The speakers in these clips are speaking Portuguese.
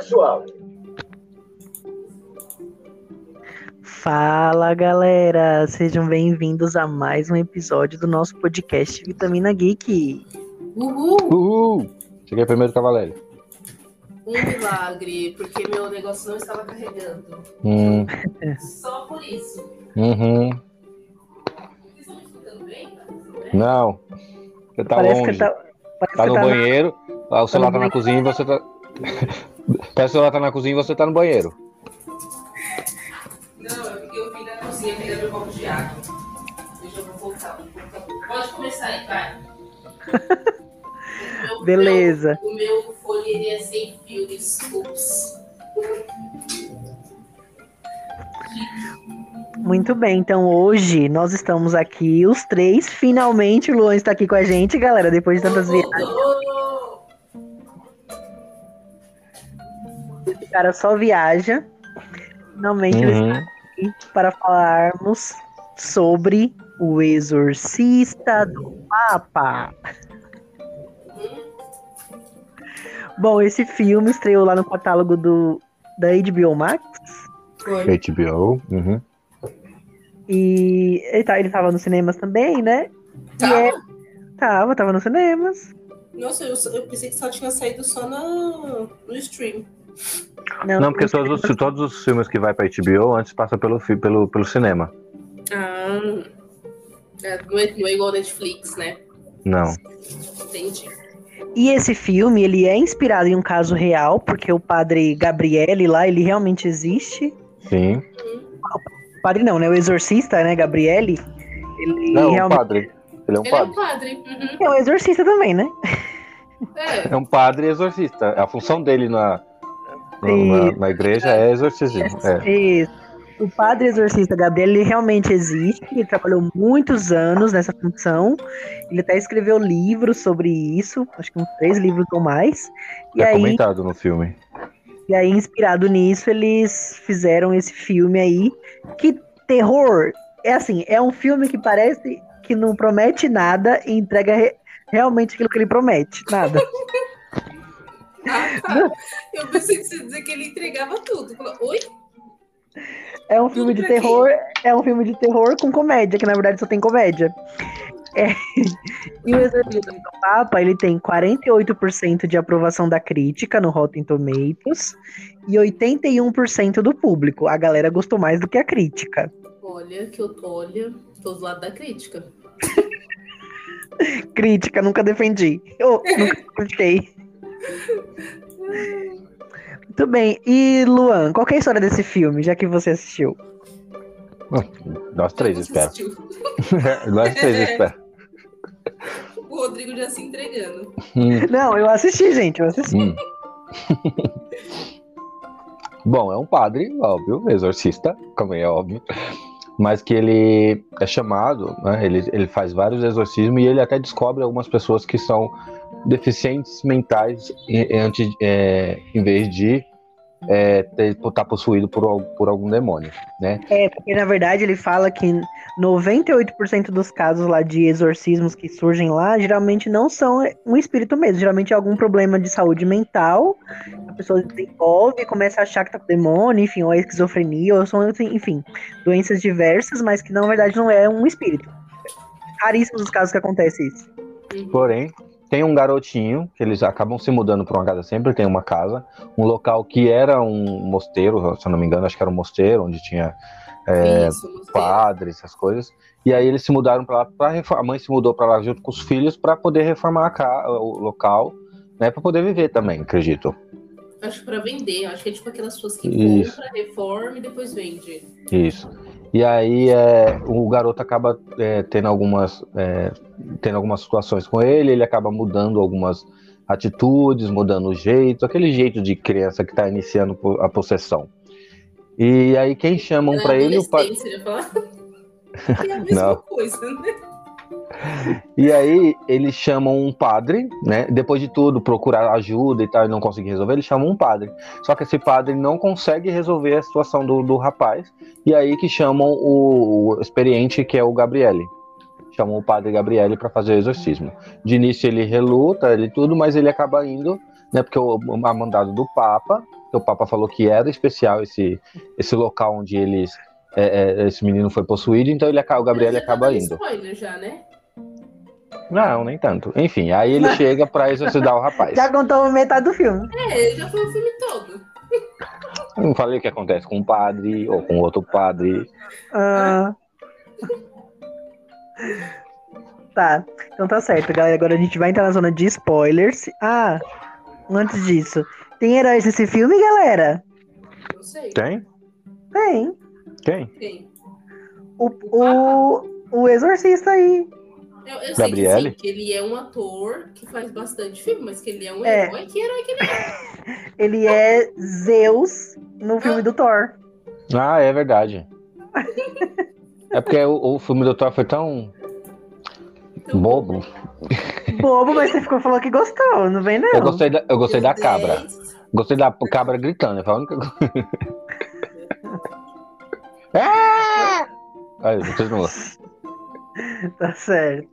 pessoal? Fala galera, sejam bem-vindos a mais um episódio do nosso podcast Vitamina Geek. Uhul! Uhul! Cheguei primeiro, Cavaleiro. Um milagre, porque meu negócio não estava carregando. Hum, Só por isso. uhum. Vocês estão me escutando bem? Tá? Não. Você tá parece longe. que tá, parece Tá que no tá na- banheiro, ah, o celular tá na banheiro. cozinha e você tá. Parece que o celular tá na cozinha e você tá no banheiro. Não, é porque eu vim da cozinha pegando meu copo de água. Deixa eu voltar. Pode começar aí, vai. Meu- Beleza. O meu, o meu fone ele é sem fio, desculpas. Muito bem, então hoje nós estamos aqui, os três. Finalmente o Luan está aqui com a gente, galera, depois de tantas viagens. Cara só viaja. Finalmente ele Uhum. está aqui para falarmos sobre o Exorcista do Papa. Bom, esse filme estreou lá no catálogo do, da HBO Max. Foi. HBO. Uhum. E ele, tá, ele tava nos cinemas também, né? E é- Tava, tava nos cinemas. Nossa, eu, eu pensei que só tinha saído só no, no stream. Não, porque todos os, todos os filmes que vai pra HBO antes passa pelo, pelo, pelo cinema. Ah, é, não, é, não é igual Netflix, né? Não. Entendi. E esse filme, ele é inspirado em um caso real, porque o padre Gabriele lá, ele realmente existe. Sim. O padre não, né? O exorcista, né, Gabriele? Ele Não, realmente padre. Ele é um Ele é um padre. padre. Uhum. é um exorcista também, né? É. É um padre exorcista. A função dele na, na, na igreja é exorcismo. É. Isso. O padre exorcista Gabriel, ele realmente existe, ele trabalhou muitos anos nessa função, ele até escreveu livros sobre isso, acho que uns três livros ou mais, e É aí, comentado no filme. e aí, inspirado nisso, eles fizeram esse filme aí, que terror, é assim, é um filme que parece que não promete nada e entrega re- realmente aquilo que ele promete, nada. Ah, tá. Eu pensei que você dizer que ele entregava tudo. Oi? É um filme de pra quê? terror, é um filme de terror com comédia, que na verdade só tem comédia. É. E o Exorcismo do Papa, ele tem 48% de aprovação da crítica no Rotten Tomatoes e 81% do público. A galera gostou mais do que a crítica. Olha, que eu olha, tô do lado da crítica. Crítica, nunca defendi. Eu nunca critiquei. Muito bem. E Luan, qual que é a história desse filme, já que você assistiu? Nós três, espera. Nós três, espera. O Rodrigo já se entregando. Hum. Não, eu assisti, gente, eu assisti. Hum. Bom, é um padre, óbvio, exorcista, como é óbvio, mas que ele é chamado, né, ele, ele faz vários exorcismos e ele até descobre algumas pessoas que são deficientes mentais antes- é, em vez de estar possuído por, por algum demônio, né? É, porque na verdade ele fala que 98% dos casos lá de exorcismos que surgem lá, geralmente não são um espírito mesmo, geralmente é algum problema de saúde mental, a pessoa desenvolve e começa a achar que tá com demônio, enfim, ou é esquizofrenia, ou são, enfim, doenças diversas, mas que na verdade não é um espírito. Raríssimos os casos que acontece isso. Uhum. Porém, tem um garotinho que eles acabam se mudando para uma casa, sempre tem uma casa, um local que era um mosteiro, se eu não me engano, acho que era um mosteiro onde tinha é, Isso, padres, essas coisas. E aí eles se mudaram para lá, pra reformar. a mãe se mudou para lá junto com os filhos para poder reformar a ca- o local, né, para poder viver também, acredito. Acho que pra vender. Acho que é tipo aquelas pessoas que Isso. compram, reforma e depois vende. Isso. E aí é, o garoto acaba é, tendo algumas é, tendo algumas situações com ele, ele acaba mudando algumas atitudes, mudando o jeito, aquele jeito de criança que está iniciando a possessão. E aí quem chamam Na para ele o pai. falar. É a mesma Não. coisa, né? E aí eles chamam um padre, né? Depois de tudo, procurar ajuda e tal, e não conseguir resolver, eles chamam um padre. Só que esse padre não consegue resolver a situação do, do rapaz. E aí que chamam o, o experiente, que é o Gabriele. Chamam o padre Gabriele para fazer o exorcismo. De início ele reluta, ele tudo, mas ele acaba indo, né? Porque o, mandado do Papa, O Papa falou que era especial esse, esse local onde eles. É, é, esse menino foi possuído, então ele, acaba- o Gabriel acaba tá dando indo. spoiler já, né? Não, nem tanto. Enfim, aí ele chega pra exorcizar o rapaz. Já contou metade do filme. É, já foi o filme todo. Eu não falei o que acontece com um padre ou com outro padre. Ah. Tá, então tá certo, galera. Agora a gente vai entrar na zona de spoilers. Ah, antes disso, tem heróis nesse filme, galera? Não sei. Tem? Tem. Quem? Quem? O, o, o Exorcista aí. Eu, eu sei que, sim, que ele é um ator que faz bastante filme, mas que ele é um É. herói. Que herói que ele é? Ele é Zeus no filme do Thor. Ah, é verdade. É porque o, o filme do Thor foi tão Então, bobo. Bobo, mas você ficou falou que gostou, não vem não. Eu gostei da, eu gostei da cabra. Gostei da cabra gritando. Foi a única coisa. Ah! Aí, continua. Tá certo.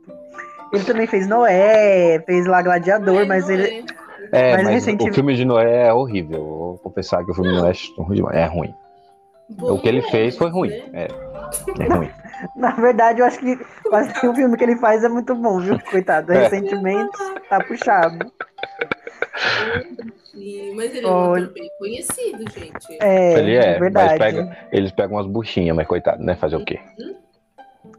Ele também fez Noé, fez lá Gladiador, Ai, mas não ele. é. É, Mas mas recentemente- o filme de Noé é horrível. Vou confessar que o filme de Noé é ruim. É ruim. Bom, o que ele é, fez foi mas, ruim. né? É, é ruim. Na verdade, eu acho que quase nenhum filme que ele faz é muito bom, viu? Coitado. É. Recentemente tá puxado. E- mas ele é um bem conhecido, gente. É, Ele é, verdade. mas pega, eles pegam umas buchinhas, mas coitado, né? Fazer o quê?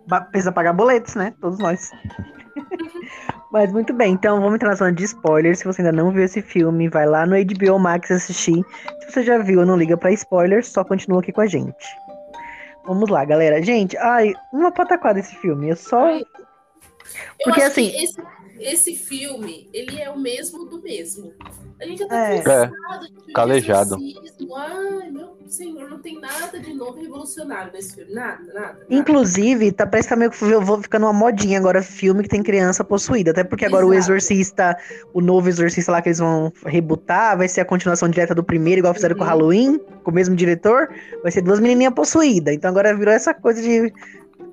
Ba- Precisa pagar boletos, né? Todos nós. Mas muito bem, então vamos entrar na zona de spoilers. Se você ainda não viu esse filme, vai lá no HBO Max assistir. Se você já viu, não liga pra spoilers, só continua aqui com a gente. Vamos lá, galera. Gente, ai, uma pataquada esse filme. Eu só. Ai, Eu Porque, acho assim- que esse, esse filme, ele é o mesmo do mesmo. A gente já tá É. cansado de calejado. exorcismo. Ai, meu senhor, não tem nada de novo revolucionário nesse filme. Nada, nada. nada. Inclusive, tá, parece que tá meio que eu vou ficando uma modinha agora, filme que tem criança possuída. Até porque agora o Exato. Exorcista, o novo Exorcista lá que eles vão rebutar, vai ser a continuação direta do primeiro, igual fizeram com o Uhum. Halloween, com o mesmo diretor. Vai ser duas menininhas possuídas. Então agora virou essa coisa de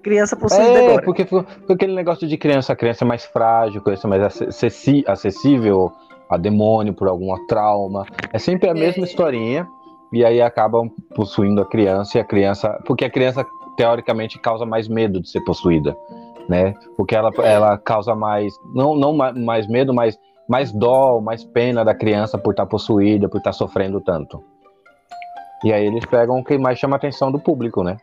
criança possuída É, agora. porque aquele negócio de criança, criança mais frágil, criança mais acessi- acessível a demônio por algum trauma. É sempre a mesma É. historinha. E aí acabam possuindo a criança e a criança. Porque a criança, teoricamente, causa mais medo de ser possuída. Né? Porque ela, ela causa mais. Não, não ma- mais medo, mas mais dó, mais pena da criança por estar possuída, por estar sofrendo tanto. E aí eles pegam o que mais chama a atenção do público, né?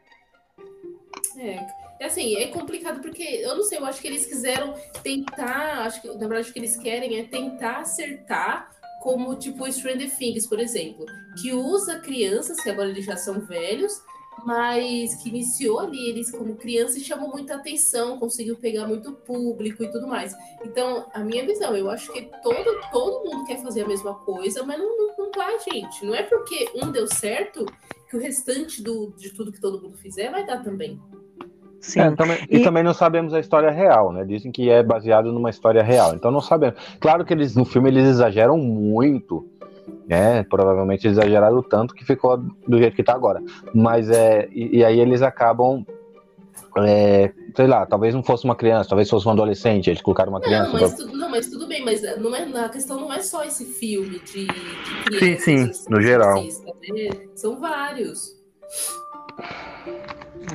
É, é assim, é complicado porque eu não sei, eu acho que eles quiseram tentar, acho que na verdade o que eles querem é tentar acertar como tipo o Stranger Things, por exemplo, que usa crianças que agora eles já são velhos, mas que iniciou ali eles como crianças e chamou muita atenção, conseguiu pegar muito público e tudo mais. Então, a minha visão, eu acho que todo, todo mundo quer fazer a mesma coisa, mas não, não, não vai, gente. Não é porque um deu certo que o restante do, de tudo que todo mundo fizer vai dar também. Sim. É, também- e... E- também não sabemos a história real, né? Dizem que é baseado numa história real. Então não sabemos. Claro que eles no filme eles exageram muito, né? Provavelmente exageraram tanto que ficou do jeito que tá agora. Mas é e, e aí eles acabam é, sei lá, talvez não fosse uma criança, talvez fosse um adolescente, eles colocaram uma criança. Não, mas, tu- não, mas tudo bem, mas não é, a questão não é só esse filme de, de crianças. Sim, sim, no geral. racista, né? São vários.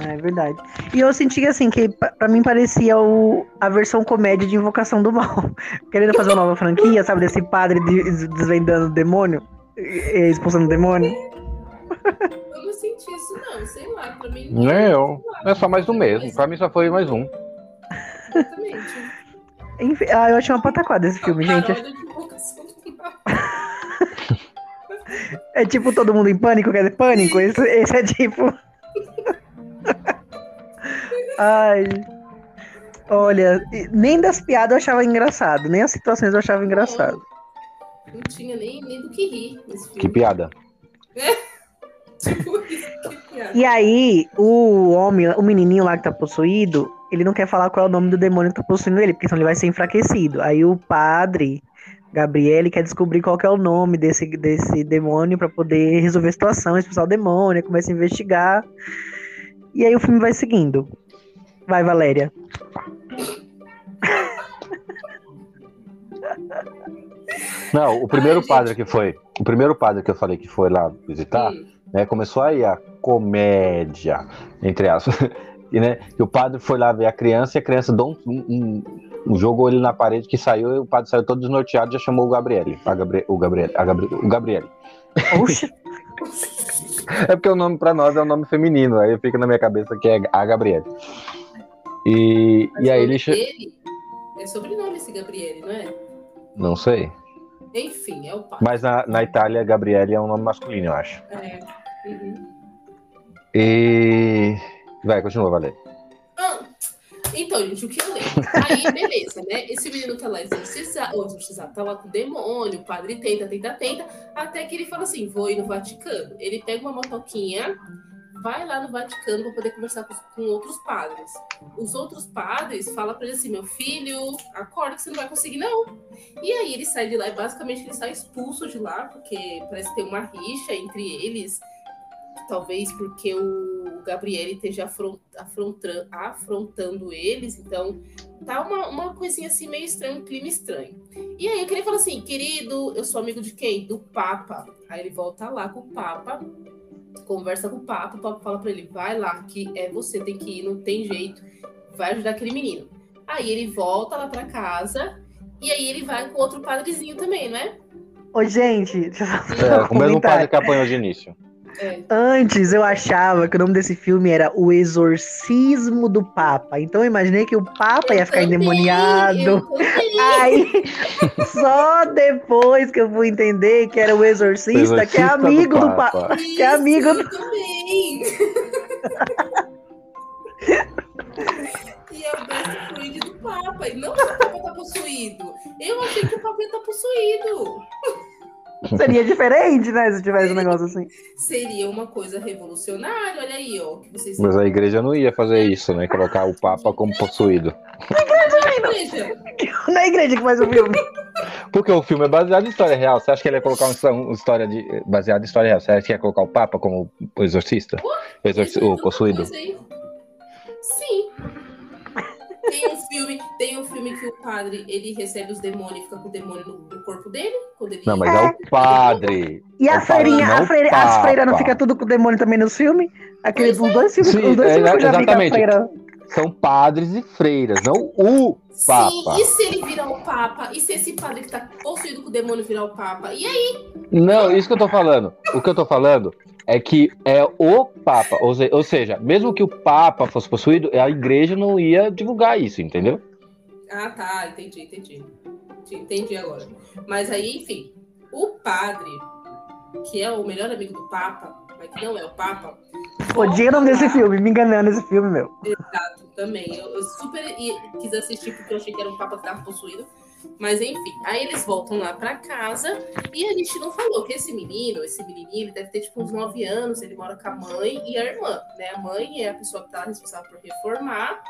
É verdade. E eu senti assim, que pa- pra mim parecia o, a versão comédia de Invocação do Mal. Querendo fazer uma nova franquia, sabe? Desse padre de- desvendando o demônio, e- e expulsando o demônio. Eu não senti isso, não. Sei lá, pra mim. Nem eu. É só mais do mesmo. Pra mim só foi mais um. Exatamente. Enfim, ah, eu achei uma pataquada esse filme, gente. É tipo todo mundo em pânico, quer dizer, pânico. Esse, esse é tipo. Ai. Olha, nem das piadas eu achava engraçado, nem as situações eu achava engraçado. Não tinha nem, nem do que rir nesse Que filme. piada. Tipo, isso, que piada. E aí, o homem, o menininho lá que tá possuído, ele não quer falar qual é o nome do demônio que tá possuindo ele, porque senão ele vai ser enfraquecido. Aí o padre, Gabriele, quer descobrir qual que é o nome desse, desse demônio pra poder resolver a situação, expulsar o demônio, começa a investigar. E aí o filme vai seguindo. Vai, Valéria. Não, o primeiro Ai, padre que foi, o primeiro padre que eu falei que foi lá visitar, Hum, né, começou aí a comédia, entre aspas. E, né, que o padre foi lá ver a criança e a criança deu um, um, um- jogou ele na parede que saiu e o padre saiu todo desnorteado e já chamou o Gabriele. A Gabri, o Gabriel, a Gabri, o Gabriele. Oxe, É porque o nome pra nós é um nome feminino, aí fica na minha cabeça que é a Gabriele. E, mas e aí ele dele É sobrenome esse Gabriele, não é? Não sei. Enfim, é o pai. Mas na, na Itália, Gabriele é um nome masculino, eu acho. É. Uhum. E. Vai, continua, Valéria. Então, gente, o que eu lembro? Aí, beleza, né? Esse menino tá lá exorcizado, ou exorcizado, tá lá com o demônio, o padre tenta, tenta, tenta, até que ele fala assim: vou ir no Vaticano. Ele pega uma motoquinha, vai lá no Vaticano pra poder conversar com, com outros padres. Os outros padres falam pra ele assim: meu filho, acorda que você não vai conseguir, não. E aí ele sai de lá e basicamente ele sai expulso de lá, porque parece ter uma rixa entre eles. Talvez porque o Gabriel esteja afron- afrontra- afrontando eles, então tá uma, uma coisinha assim meio estranha, um clima estranho. E aí eu queria falar assim, querido, eu sou amigo de quem? Do Papa. Aí ele volta lá com o Papa, conversa com o Papa, o Papa fala pra ele, vai lá, que é você, tem que ir, não tem jeito, vai ajudar aquele menino. Aí ele volta lá pra casa, e aí ele vai com outro padrezinho também, não é? Ô, gente, deixa eu fazer É, um o mesmo padre que apanhou de início. É. Antes eu achava que o nome desse filme era O Exorcismo do Papa. Então eu imaginei que o Papa ia ficar Eu também, endemoniado. eu. Aí, só depois que eu fui entender que era o exorcista, que é Exorcista do amigo do, Papa. Papa. Que é amigo Isso, eu também. e é o best friend do Papa. E não que o Papa tá possuído. Eu achei que o Papa ia tá possuído. Seria diferente, né? Se tivesse um negócio assim. Seria uma coisa revolucionária. Olha aí, ó. Vocês Mas a igreja não ia fazer isso, né? Colocar o Papa como possuído. Veja, Na igreja que faz o filme. Porque o filme é baseado em história real. Você acha que ele ia colocar uma, história de, baseada em história real? Você acha que ia colocar o Papa como o exorcista? O, exorci- o possuído? Sim. Tem um filme, tem um filme que o padre ele recebe os demônios e fica com o demônio no, no corpo dele. Quando ele Não, mas é o padre. E É a o freirinha, a o freira, as freiras não fica tudo com o demônio também nos filmes? Aqueles os dois filmes, Sim, os dois é, filmes que eu já a exatamente. freira. São padres e freiras, não o Papa. Sim, e se ele virar o Papa? E se esse padre que tá possuído com o demônio virar o Papa? E aí? Não, isso que eu tô falando. O que eu tô falando é que é o Papa. Ou seja, mesmo que o Papa fosse possuído, a igreja não ia divulgar isso, entendeu? Ah, tá, entendi, entendi. Entendi agora. Mas aí, enfim, o padre, que é o melhor amigo do Papa, mas que não é o Papa. Odiei o nome desse filme, me enganando nesse filme, meu. Exato, também. Eu, eu super quis assistir porque eu achei que era um Papa que tava possuído. Mas enfim, aí eles voltam lá pra casa e a gente não falou que esse menino, esse menininho, ele deve ter tipo uns 9 anos, ele mora com a mãe e a irmã, né? A mãe é a pessoa que tá responsável por reformar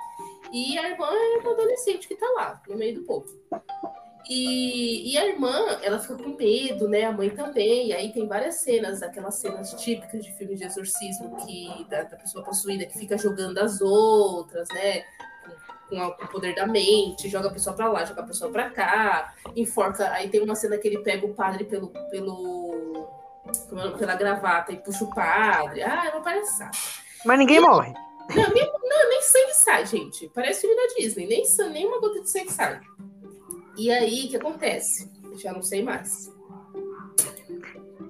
e a irmã é uma adolescente que tá lá, no meio do povo. E, e a irmã, ela fica com medo, né? A mãe também. E aí tem várias cenas, aquelas cenas típicas de filmes de exorcismo que da, da pessoa possuída que fica jogando as outras, né? Com, com o poder da mente, joga a pessoa pra lá, joga a pessoa pra cá, enforca. Aí tem uma cena que ele pega o padre pelo. pelo como é, pela gravata e puxa o padre. Ah, é uma palhaçada. Mas ninguém morre. Não, nem, não, nem sangue sai, gente. Parece filme da Disney. Nem, nem uma gota de sangue sai. E aí, o que acontece? Já não sei mais.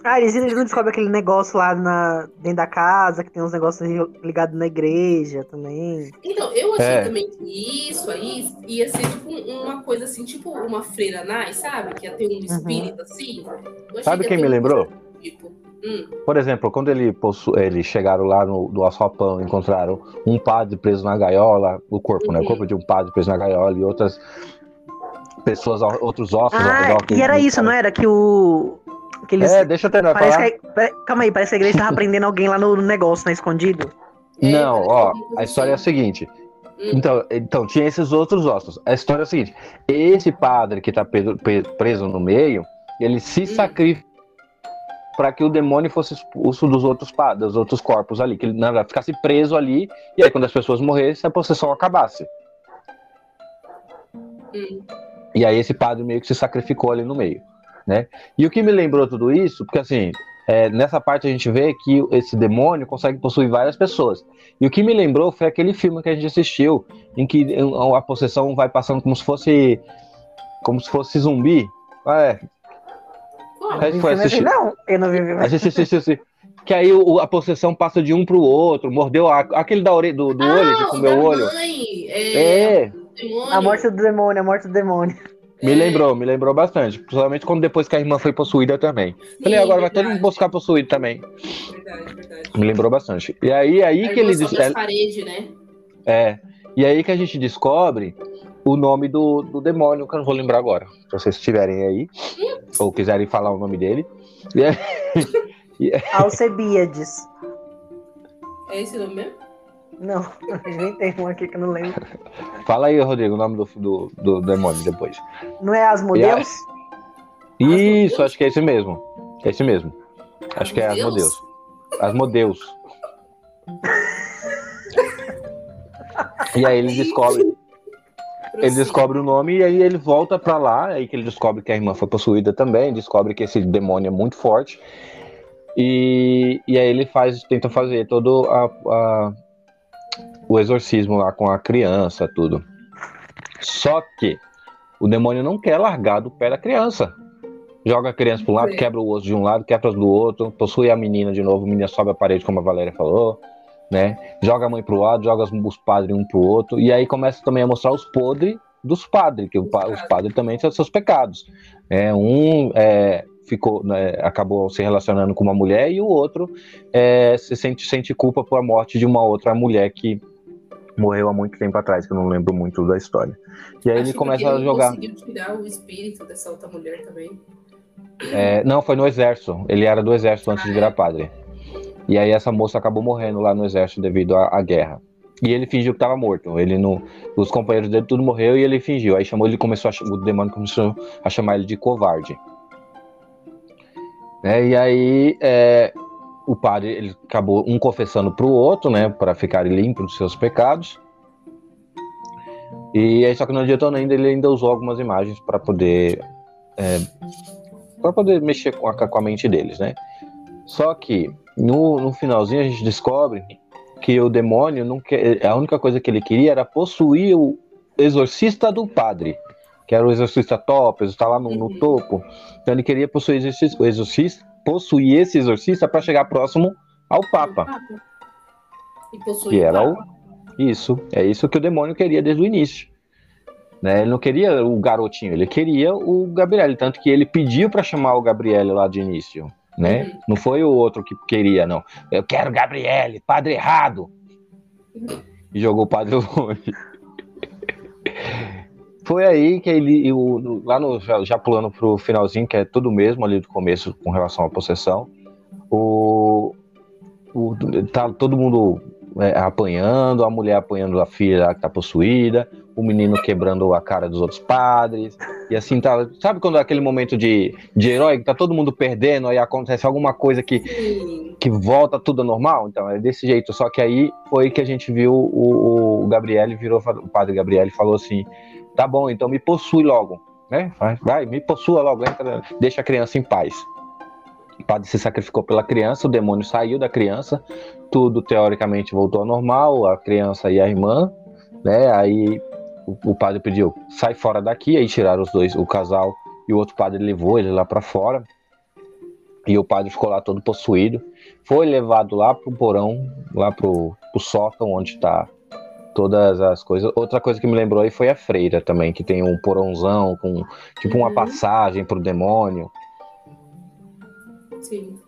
Ah, eles, eles não descobrem aquele negócio lá na, dentro da casa, que tem uns negócios ligados na igreja também. Então, eu achei É. também que isso aí ia ser tipo um- uma coisa assim, tipo uma freira Nai, sabe? Que ia ter um espírito assim. Eu achei Sabe que quem me lembrou? Tipo, hum, Por exemplo, quando ele possu... eles chegaram lá no do Alçapão, encontraram um padre preso na gaiola, o corpo, né? O Uhum. corpo de um padre preso na gaiola e outras pessoas, outros ossos ao Ah, e era isso, não era? Que o. Que eles, É, deixa eu terminar parece falar. que a- calma aí, parece que a igreja tava prendendo alguém lá no, no negócio, né? Escondido. É, Não, ó, a história é a seguinte. Hum. Então, então, tinha esses outros ossos. A história é a seguinte: esse padre que tá preso no meio, ele se Hum. sacrifica para que o demônio fosse expulso dos outros dos outros corpos ali, que ele na verdade, ficasse preso ali, e aí quando as pessoas morressem, a possessão acabasse. Hum. E aí esse padre meio que se sacrificou ali no meio. né? E o que me lembrou tudo isso, porque assim, é, nessa parte a gente vê que esse demônio consegue possuir várias pessoas. E o que me lembrou foi aquele filme que a gente assistiu, em que a possessão vai passando como se fosse como se fosse zumbi. Ah, é. A gente foi assistir. Não, eu não vi. A gente assistiu assim. Que aí o, a possessão passa de um pro outro, mordeu a, aquele da orelha, do, do ah, olho, que comeu o olho. Mãe, é, é. A morte do demônio, a morte do demônio. Me é. lembrou, me lembrou bastante. Principalmente quando depois que a irmã foi possuída também. Sim, Falei, agora verdade. vai todo mundo buscar possuído também. Verdade, verdade. Me lembrou bastante. E aí, aí que eles. É, parede, né? É. E aí que a gente descobre o nome do, do demônio, que eu não vou lembrar agora. Se vocês estiverem aí, ou quiserem falar o nome dele. E aí, Alcebiades. É esse nome mesmo? Não, nem tem um aqui que eu não lembro. Fala aí, Rodrigo, o nome do, do, do demônio depois. Não é Asmodeus? Isso, acho que é esse mesmo. É esse mesmo. Acho que é Asmodeus. Asmodeus. e aí ele descobre. Ele descobre o nome e aí ele volta para lá, aí que ele descobre que a irmã foi possuída também, descobre que esse demônio é muito forte. E, e aí ele faz, tenta fazer todo a, a, o exorcismo lá com a criança, tudo. Só que o demônio não quer largar do pé da criança. Joga a criança para um lado, quebra o osso de um lado, quebra do outro, possui a menina de novo, a menina sobe a parede, como a Valéria falou, né? Joga a mãe pro lado, joga os padres um pro outro, e aí começa também a mostrar os podres dos padres, que os padres também têm seus pecados. É, um é, ficou, né, acabou se relacionando com uma mulher e o outro é, se sente, sente culpa por a morte de uma outra mulher que morreu há muito tempo atrás, que eu não lembro muito da história. E aí Acho ele começa a jogar. Conseguiu tirar o espírito dessa outra mulher também. É, não, foi no exército. Ele era do exército antes ah, de virar padre. E aí essa moça acabou morrendo lá no exército devido à, à guerra. E ele fingiu que estava morto. Ele não, os companheiros dele tudo morreu e ele fingiu. Aí chamou ele começou a, o demônio começou a chamar ele de covarde. Né? E aí é, o padre ele acabou um confessando para o outro, né, para ficar limpo dos seus pecados. E aí só que não adiantou ainda, ele ainda usou algumas imagens para poder é, para poder mexer com a, com a mente deles, né? Só que no, no finalzinho a gente descobre que o demônio não quer, a única coisa que ele queria era possuir o exorcista do padre que era o exorcista top, está lá no, no, uhum. topo. Então ele queria possuir o exorcista, possuir esse exorcista para chegar próximo ao Papa. E que era o, isso, é isso que o demônio queria desde o início. Né? Ele não queria o garotinho, ele queria o Gabriel, tanto que ele pediu para chamar o Gabriel lá de início. Né? Uhum. Não foi o outro que queria, não. Eu quero Gabriel, padre errado. E jogou o padre longe. Foi aí que ele, o, lá no, já, já pulando pro finalzinho, que é tudo mesmo ali do começo com relação à possessão, o, o tá todo mundo é, apanhando, a mulher apanhando a filha que tá possuída, o menino quebrando a cara dos outros padres, e assim tá. Sabe quando é aquele momento de, de herói que tá todo mundo perdendo, aí acontece alguma coisa que, que volta tudo ao normal? Então, é desse jeito. Só que aí foi que a gente viu o, o Gabriel virou, o padre Gabriel falou assim: Tá bom, então me possui logo, né? Vai, vai me possua logo, entra, deixa a criança em paz. O padre se sacrificou pela criança, o demônio saiu da criança, tudo teoricamente voltou ao normal, a criança e a irmã, né? Aí o, o padre pediu, sai fora daqui, aí tiraram os dois, o casal e o outro padre levou ele lá para fora. E o padre ficou lá todo possuído. Foi levado lá pro porão, lá pro, pro sótão onde está todas as coisas. Outra coisa que me lembrou aí foi a freira também, que tem um porãozão com tipo uma uhum. passagem pro demônio. Sim.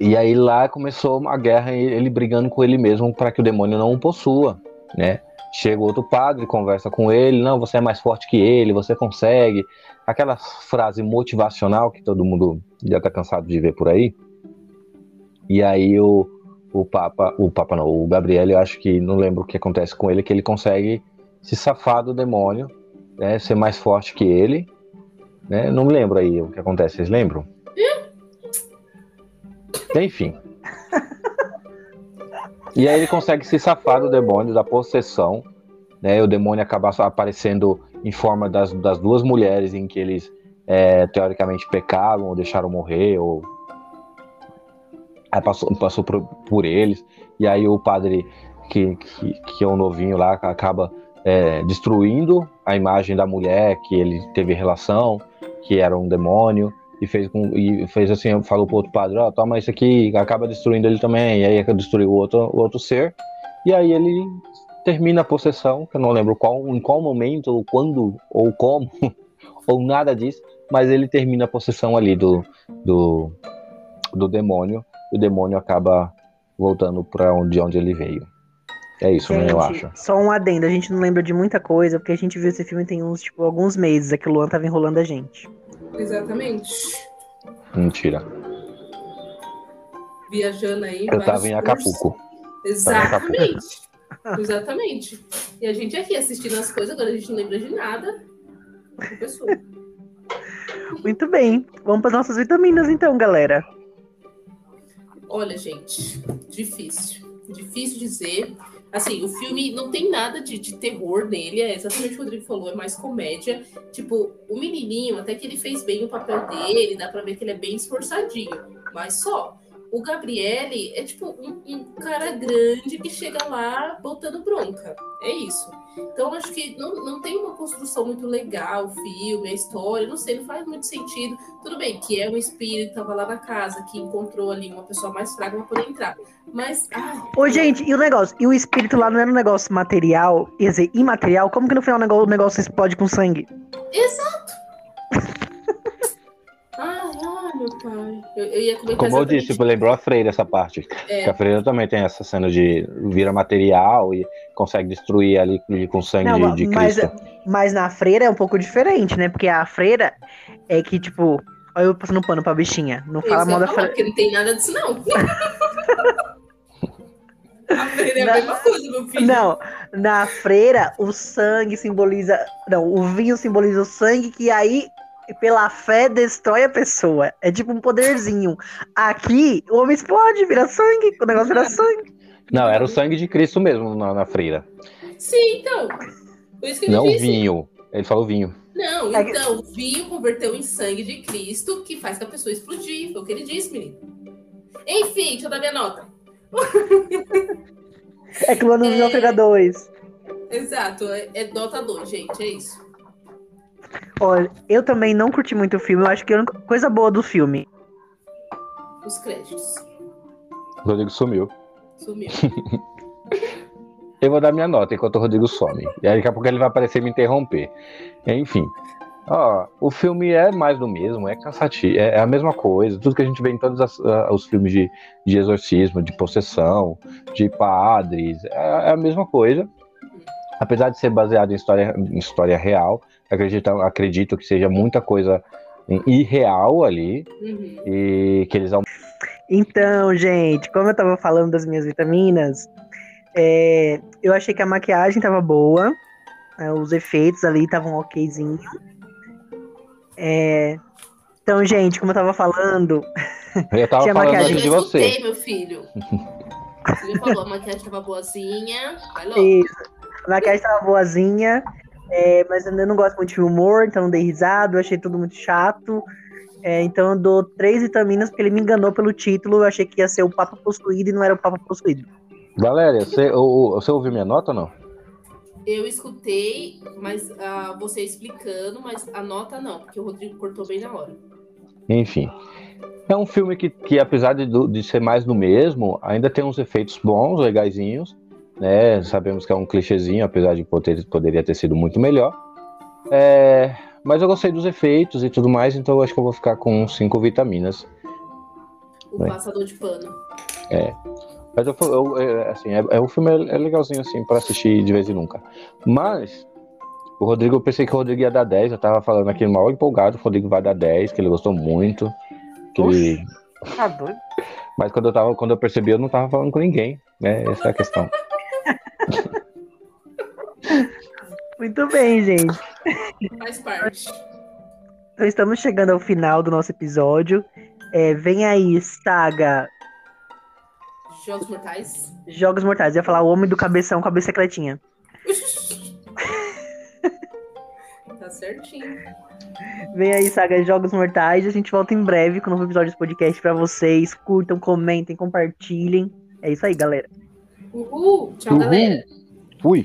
E aí lá começou uma guerra, ele brigando com ele mesmo para que o demônio não o possua, né? Chega outro padre, conversa com ele, não, você é mais forte que ele, você consegue. Aquela frase motivacional que todo mundo já tá cansado de ver por aí. E aí o, o Papa, o Papa não, o Gabriel, eu acho que não lembro o que acontece com ele, que ele consegue se safar do demônio, né, ser mais forte que ele, né? Não me lembro aí o que acontece, vocês lembram? Enfim. E aí ele consegue se safar do demônio, da possessão, né? O demônio acaba aparecendo em forma das, das duas mulheres em que eles é, teoricamente pecaram ou deixaram morrer, ou aí passou, passou por, por eles, e aí o padre, que, que, que é um novinho lá, acaba é, destruindo a imagem da mulher que ele teve relação, que era um demônio, e fez, com, e fez assim, falou pro outro padre, ó, oh, toma isso aqui, acaba destruindo ele também, e aí destruiu o outro, o outro ser, e aí ele termina a possessão, que eu não lembro qual, em qual momento, ou quando, ou como, ou nada disso, mas ele termina a possessão ali do, do, do demônio, e o demônio acaba voltando para onde, onde ele veio. É isso, gente, né, eu acho. Só um adendo, a gente não lembra de muita coisa, porque a gente viu esse filme tem uns, tipo, alguns meses, é que o Luan tava enrolando a gente. Exatamente. Mentira. Viajando aí. Eu tava em Acapulco. Exatamente. Exatamente. E a gente aqui assistindo as coisas, agora a gente não lembra de nada. Muito bem. Vamos para as nossas vitaminas então, galera. Olha, gente, difícil. Difícil dizer. Assim, o filme não tem nada de, de terror nele, é exatamente o que o Rodrigo falou, é mais comédia. Tipo, o menininho, até que ele fez bem o papel dele, dá pra ver que ele é bem esforçadinho, mas só o Gabriele é tipo um, um, cara grande que chega lá botando bronca. É isso. Então acho que não, não tem uma construção muito legal, o filme, a história, não sei, não faz muito sentido. Tudo bem que é um espírito que tava lá na casa, que encontrou ali uma pessoa mais fraca pra poder entrar. Mas. Ai, Ô, gente, e o negócio? E o espírito lá não era um negócio material, quer dizer, imaterial? Como que no final o negócio, o negócio explode com sangue? Exato! Meu pai. Eu, eu ia comentar Como eu disse, tipo, lembrou a Freira essa parte. É. a Freira também tem essa cena de vira material e consegue destruir ali com sangue Não, de, de mas, Cristo. Mas na Freira é um pouco diferente, né? Porque a Freira é que, tipo, olha eu passando pano pra bichinha. Não fala mal da Freira. Porque não tem nada disso, não. A freira é a mesma coisa, meu filho. Não, na freira, o sangue simboliza. Não, o vinho simboliza o sangue, que aí pela fé destrói a pessoa. É tipo um poderzinho. Aqui, o homem explode, vira sangue, o negócio vira sangue. Não, era o sangue de Cristo mesmo na, na freira. Sim, então. Por isso que Não disse. vinho. Ele falou vinho. Não, é então, o vinho converteu em sangue de Cristo, que faz que a pessoa explodir. Foi o que ele disse, menino. Enfim, deixa eu dar minha nota. É que o ano é... Freira 2. Exato, é, é nota 2, gente, é isso. Olha, eu também não curti muito o filme. Eu acho que a única coisa boa do filme. Os créditos. O Rodrigo sumiu. Sumiu. eu vou dar minha nota enquanto o Rodrigo some. E aí daqui a pouco ele vai aparecer e me interromper. Enfim. Ó, o filme é mais do mesmo, é cansativo, é, é a mesma coisa. Tudo que a gente vê em todos as, uh, os filmes de, de exorcismo, de possessão, de padres, é, é a mesma coisa apesar de ser baseado em história, em história real, acredito, acredito que seja muita coisa irreal ali uhum. e que eles Então, gente, como eu tava falando das minhas vitaminas, é, eu achei que a maquiagem tava boa, é, os efeitos ali estavam okzinho. É, então, gente, como eu tava falando. Eu tava falando maquiagem de você. Escutei, meu filho. Você já falou, a maquiagem tava boazinha. Logo. Isso. A maquiagem tava boazinha. É, mas eu não gosto muito de humor, então não dei risada, eu achei tudo muito chato. É, então eu dou três vitaminas porque ele me enganou pelo título. Eu achei que ia ser o Papa Possuído e não era o Papa Possuído. Valéria, você, você ouviu minha nota ou não? Eu escutei, mas uh, você explicando, mas a nota não, porque o Rodrigo cortou bem na hora. Enfim. É um filme que, que apesar de, de ser mais do mesmo, ainda tem uns efeitos bons, legaisinhos né? Sabemos que é um clichêzinho, apesar de poder, poderia ter sido muito melhor. É, mas eu gostei dos efeitos e tudo mais, então eu acho que eu vou ficar com cinco vitaminas. O né? passador de pano. É. Mas eu, eu é, assim, é, é, um filme é, é legalzinho assim para assistir de vez em nunca. Mas o Rodrigo, eu pensei que o Rodrigo ia dar 10, eu tava falando aqui mal empolgado, o Rodrigo vai dar 10, que ele gostou muito. Que ele... Tá doido. Mas quando eu, tava, quando eu percebi, eu não tava falando com ninguém, né? Essa é a questão. Muito bem, gente. Faz parte. Então estamos chegando ao final do nosso episódio. É, vem aí, saga. Jogos Mortais. Jogos Mortais. Eu ia falar o Homem do Cabeção com a bicicletinha. tá certinho. Vem aí, Saga de Jogos Mortais. A gente volta em breve com um novo episódio desse podcast pra vocês. Curtam, comentem, compartilhem. É isso aí, galera. Uhul! Tchau, Uhul. galera. Fui.